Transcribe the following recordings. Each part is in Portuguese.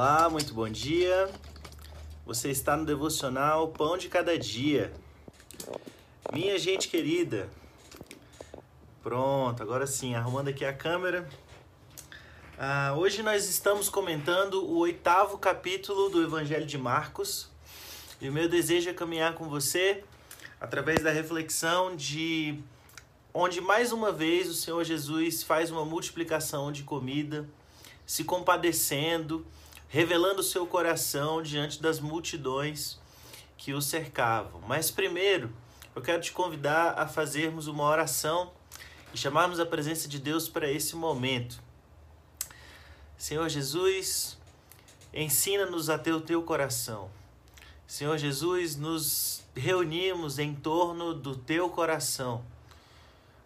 Olá, muito bom dia. Você está no devocional Pão de Cada Dia. Minha gente querida. Pronto, agora sim, arrumando aqui a câmera. Ah, hoje nós estamos comentando o oitavo capítulo do Evangelho de Marcos. E o meu desejo é caminhar com você através da reflexão de onde mais uma vez o Senhor Jesus faz uma multiplicação de comida, se compadecendo, revelando seu coração diante das multidões que o cercavam. Mas primeiro, eu quero te convidar a fazermos uma oração e chamarmos a presença de Deus para esse momento. Senhor Jesus, ensina-nos a ter o teu coração. Senhor Jesus, nos reunimos em torno do teu coração,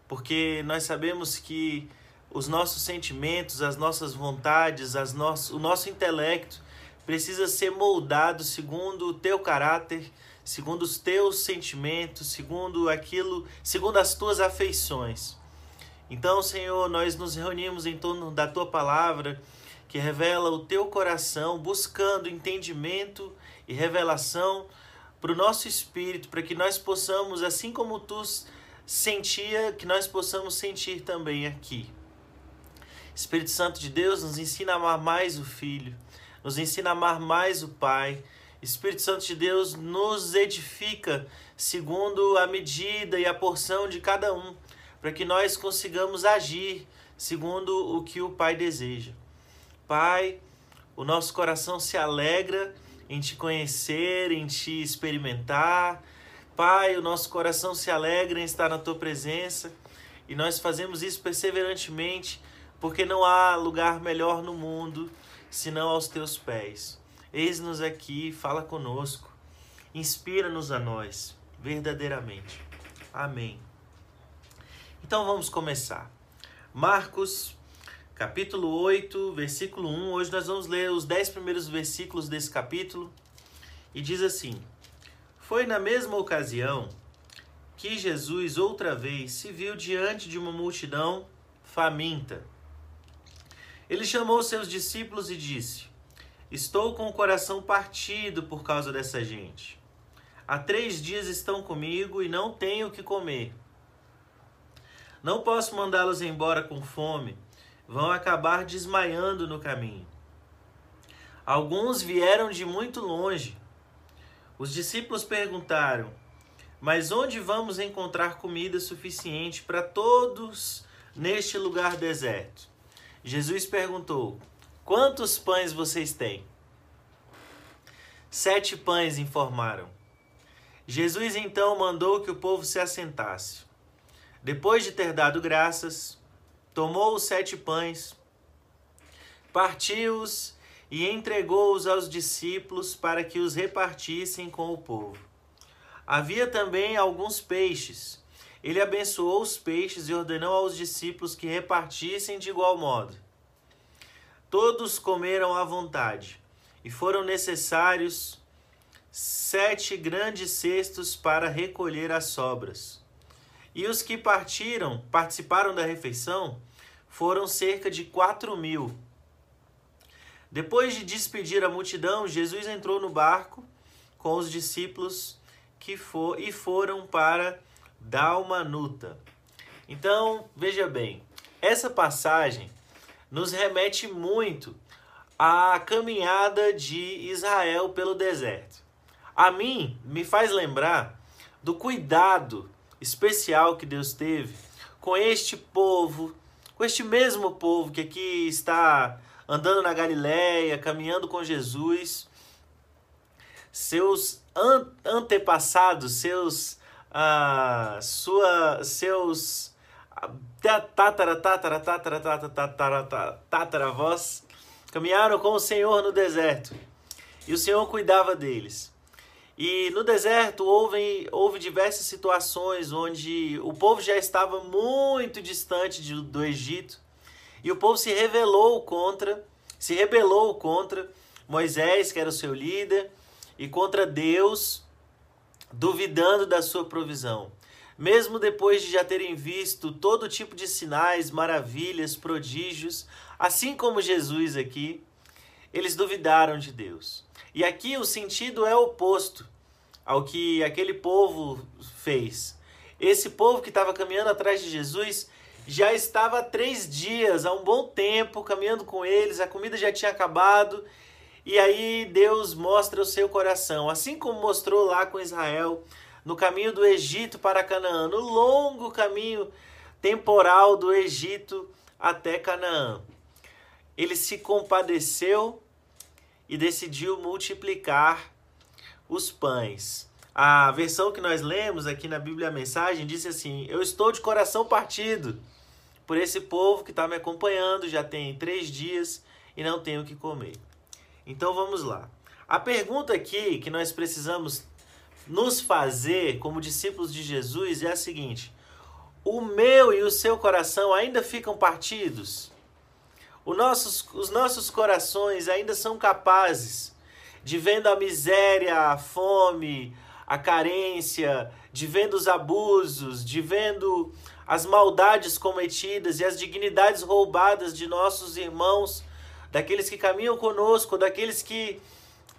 porque nós sabemos que os nossos sentimentos, as nossas vontades, as nosso, o nosso intelecto precisa ser moldado segundo o teu caráter, segundo os teus sentimentos, segundo aquilo, segundo as tuas afeições. Então, Senhor, nós nos reunimos em torno da tua palavra que revela o teu coração, buscando entendimento e revelação para o nosso espírito, para que nós possamos, assim como tu sentia, que nós possamos sentir também aqui. Espírito Santo de Deus nos ensina a amar mais o Filho, nos ensina a amar mais o Pai. Espírito Santo de Deus nos edifica segundo a medida e a porção de cada um, para que nós consigamos agir segundo o que o Pai deseja. Pai, o nosso coração se alegra em te conhecer, em te experimentar. Pai, o nosso coração se alegra em estar na tua presença e nós fazemos isso perseverantemente, porque não há lugar melhor no mundo senão aos teus pés. Eis-nos aqui, fala conosco, inspira-nos a nós, verdadeiramente. Amém. Então vamos começar. Marcos capítulo 8, versículo 1. Hoje nós vamos ler os dez primeiros versículos desse capítulo. E diz assim: Foi na mesma ocasião que Jesus outra vez se viu diante de uma multidão faminta. Ele chamou seus discípulos e disse: Estou com o coração partido por causa dessa gente. Há três dias estão comigo e não tenho o que comer. Não posso mandá-los embora com fome vão acabar desmaiando no caminho. Alguns vieram de muito longe. Os discípulos perguntaram: Mas onde vamos encontrar comida suficiente para todos neste lugar deserto? Jesus perguntou: Quantos pães vocês têm? Sete pães informaram. Jesus então mandou que o povo se assentasse. Depois de ter dado graças, tomou os sete pães, partiu-os e entregou-os aos discípulos para que os repartissem com o povo. Havia também alguns peixes. Ele abençoou os peixes e ordenou aos discípulos que repartissem de igual modo. Todos comeram à vontade, e foram necessários sete grandes cestos para recolher as sobras. E os que partiram, participaram da refeição, foram cerca de quatro mil. Depois de despedir a multidão, Jesus entrou no barco com os discípulos que for, e foram para Dalmanuta. Então, veja bem, essa passagem nos remete muito à caminhada de Israel pelo deserto. A mim, me faz lembrar do cuidado especial que Deus teve com este povo, com este mesmo povo que aqui está andando na Galiléia, caminhando com Jesus, seus an antepassados, seus ah, sua, seus tatara, tatara, tatara, tatara, tatara, tatara, voz caminharam com o Senhor no deserto e o Senhor cuidava deles. E no deserto houve, houve diversas situações onde o povo já estava muito distante de, do Egito e o povo se rebelou contra, se rebelou contra Moisés, que era o seu líder, e contra Deus, duvidando da sua provisão. Mesmo depois de já terem visto todo tipo de sinais, maravilhas, prodígios, assim como Jesus aqui, eles duvidaram de Deus. E aqui o sentido é oposto ao que aquele povo fez. Esse povo que estava caminhando atrás de Jesus já estava há três dias, há um bom tempo, caminhando com eles, a comida já tinha acabado, e aí Deus mostra o seu coração, assim como mostrou lá com Israel, no caminho do Egito para Canaã, no longo caminho temporal do Egito até Canaã. Ele se compadeceu e decidiu multiplicar os pães. A versão que nós lemos aqui na Bíblia a Mensagem diz assim: Eu estou de coração partido por esse povo que está me acompanhando, já tem três dias e não tenho o que comer. Então vamos lá. A pergunta aqui que nós precisamos nos fazer como discípulos de Jesus é a seguinte: o meu e o seu coração ainda ficam partidos? Nossos, os nossos corações ainda são capazes de vendo a miséria, a fome, a carência, de vendo os abusos, de vendo as maldades cometidas e as dignidades roubadas de nossos irmãos, daqueles que caminham conosco, daqueles que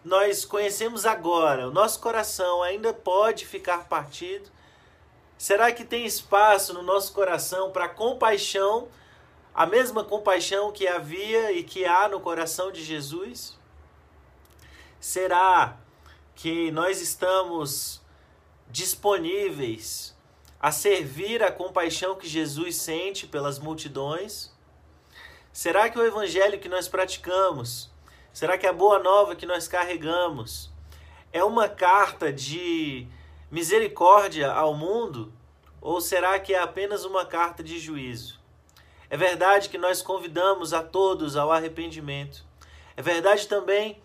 nós conhecemos agora, o nosso coração ainda pode ficar partido? Será que tem espaço no nosso coração para compaixão, a mesma compaixão que havia e que há no coração de Jesus? Será que nós estamos disponíveis a servir a compaixão que Jesus sente pelas multidões? Será que o evangelho que nós praticamos, será que a boa nova que nós carregamos é uma carta de misericórdia ao mundo? Ou será que é apenas uma carta de juízo? É verdade que nós convidamos a todos ao arrependimento. É verdade também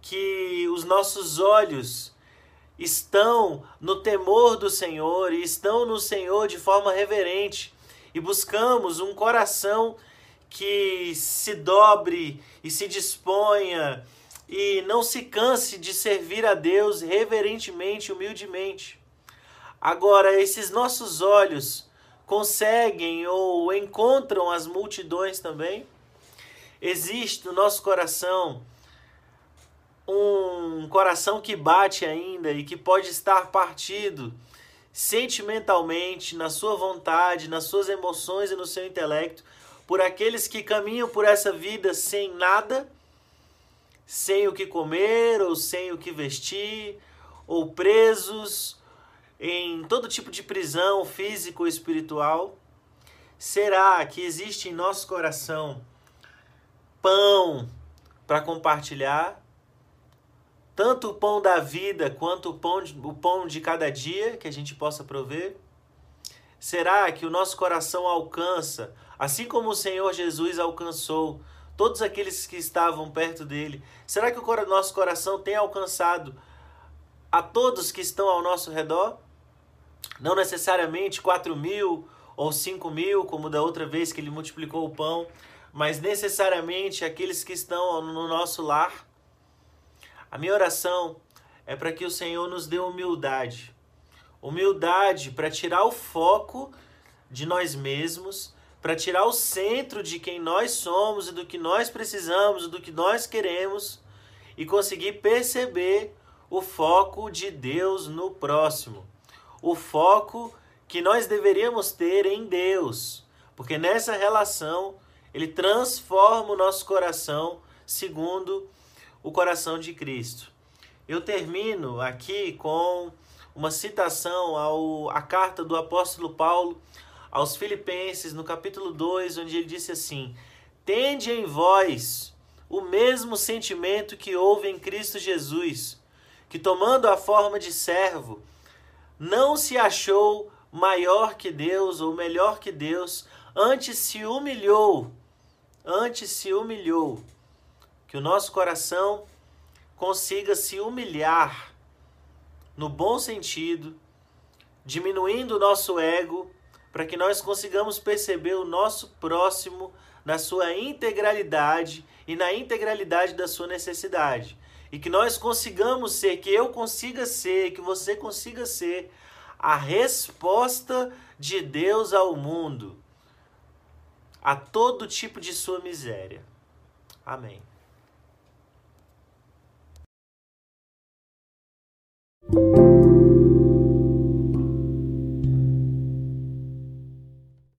que os nossos olhos estão no temor do Senhor e estão no Senhor de forma reverente e buscamos um coração que se dobre e se disponha e não se canse de servir a Deus reverentemente, humildemente. Agora, esses nossos olhos conseguem ou encontram as multidões também? Existe no nosso coração um coração que bate ainda e que pode estar partido sentimentalmente, na sua vontade, nas suas emoções e no seu intelecto, por aqueles que caminham por essa vida sem nada, sem o que comer ou sem o que vestir, ou presos em todo tipo de prisão física ou espiritual. Será que existe em nosso coração pão para compartilhar? tanto o pão da vida quanto o pão, de, o pão de cada dia que a gente possa prover? Será que o nosso coração alcança, assim como o Senhor Jesus alcançou todos aqueles que estavam perto dele? Será que o nosso coração tem alcançado a todos que estão ao nosso redor? Não necessariamente 4 mil ou 5 mil, como da outra vez que ele multiplicou o pão, mas necessariamente aqueles que estão no nosso lar a minha oração é para que o Senhor nos dê humildade. Humildade para tirar o foco de nós mesmos, para tirar o centro de quem nós somos e do que nós precisamos, do que nós queremos e conseguir perceber o foco de Deus no próximo. O foco que nós deveríamos ter em Deus, porque nessa relação ele transforma o nosso coração segundo o coração de Cristo. Eu termino aqui com uma citação ao, à carta do apóstolo Paulo aos Filipenses, no capítulo 2, onde ele disse assim: Tende em vós o mesmo sentimento que houve em Cristo Jesus, que tomando a forma de servo, não se achou maior que Deus ou melhor que Deus, antes se humilhou, antes se humilhou que o nosso coração consiga se humilhar no bom sentido, diminuindo o nosso ego, para que nós consigamos perceber o nosso próximo na sua integralidade e na integralidade da sua necessidade. E que nós consigamos ser, que eu consiga ser, que você consiga ser a resposta de Deus ao mundo, a todo tipo de sua miséria. Amém.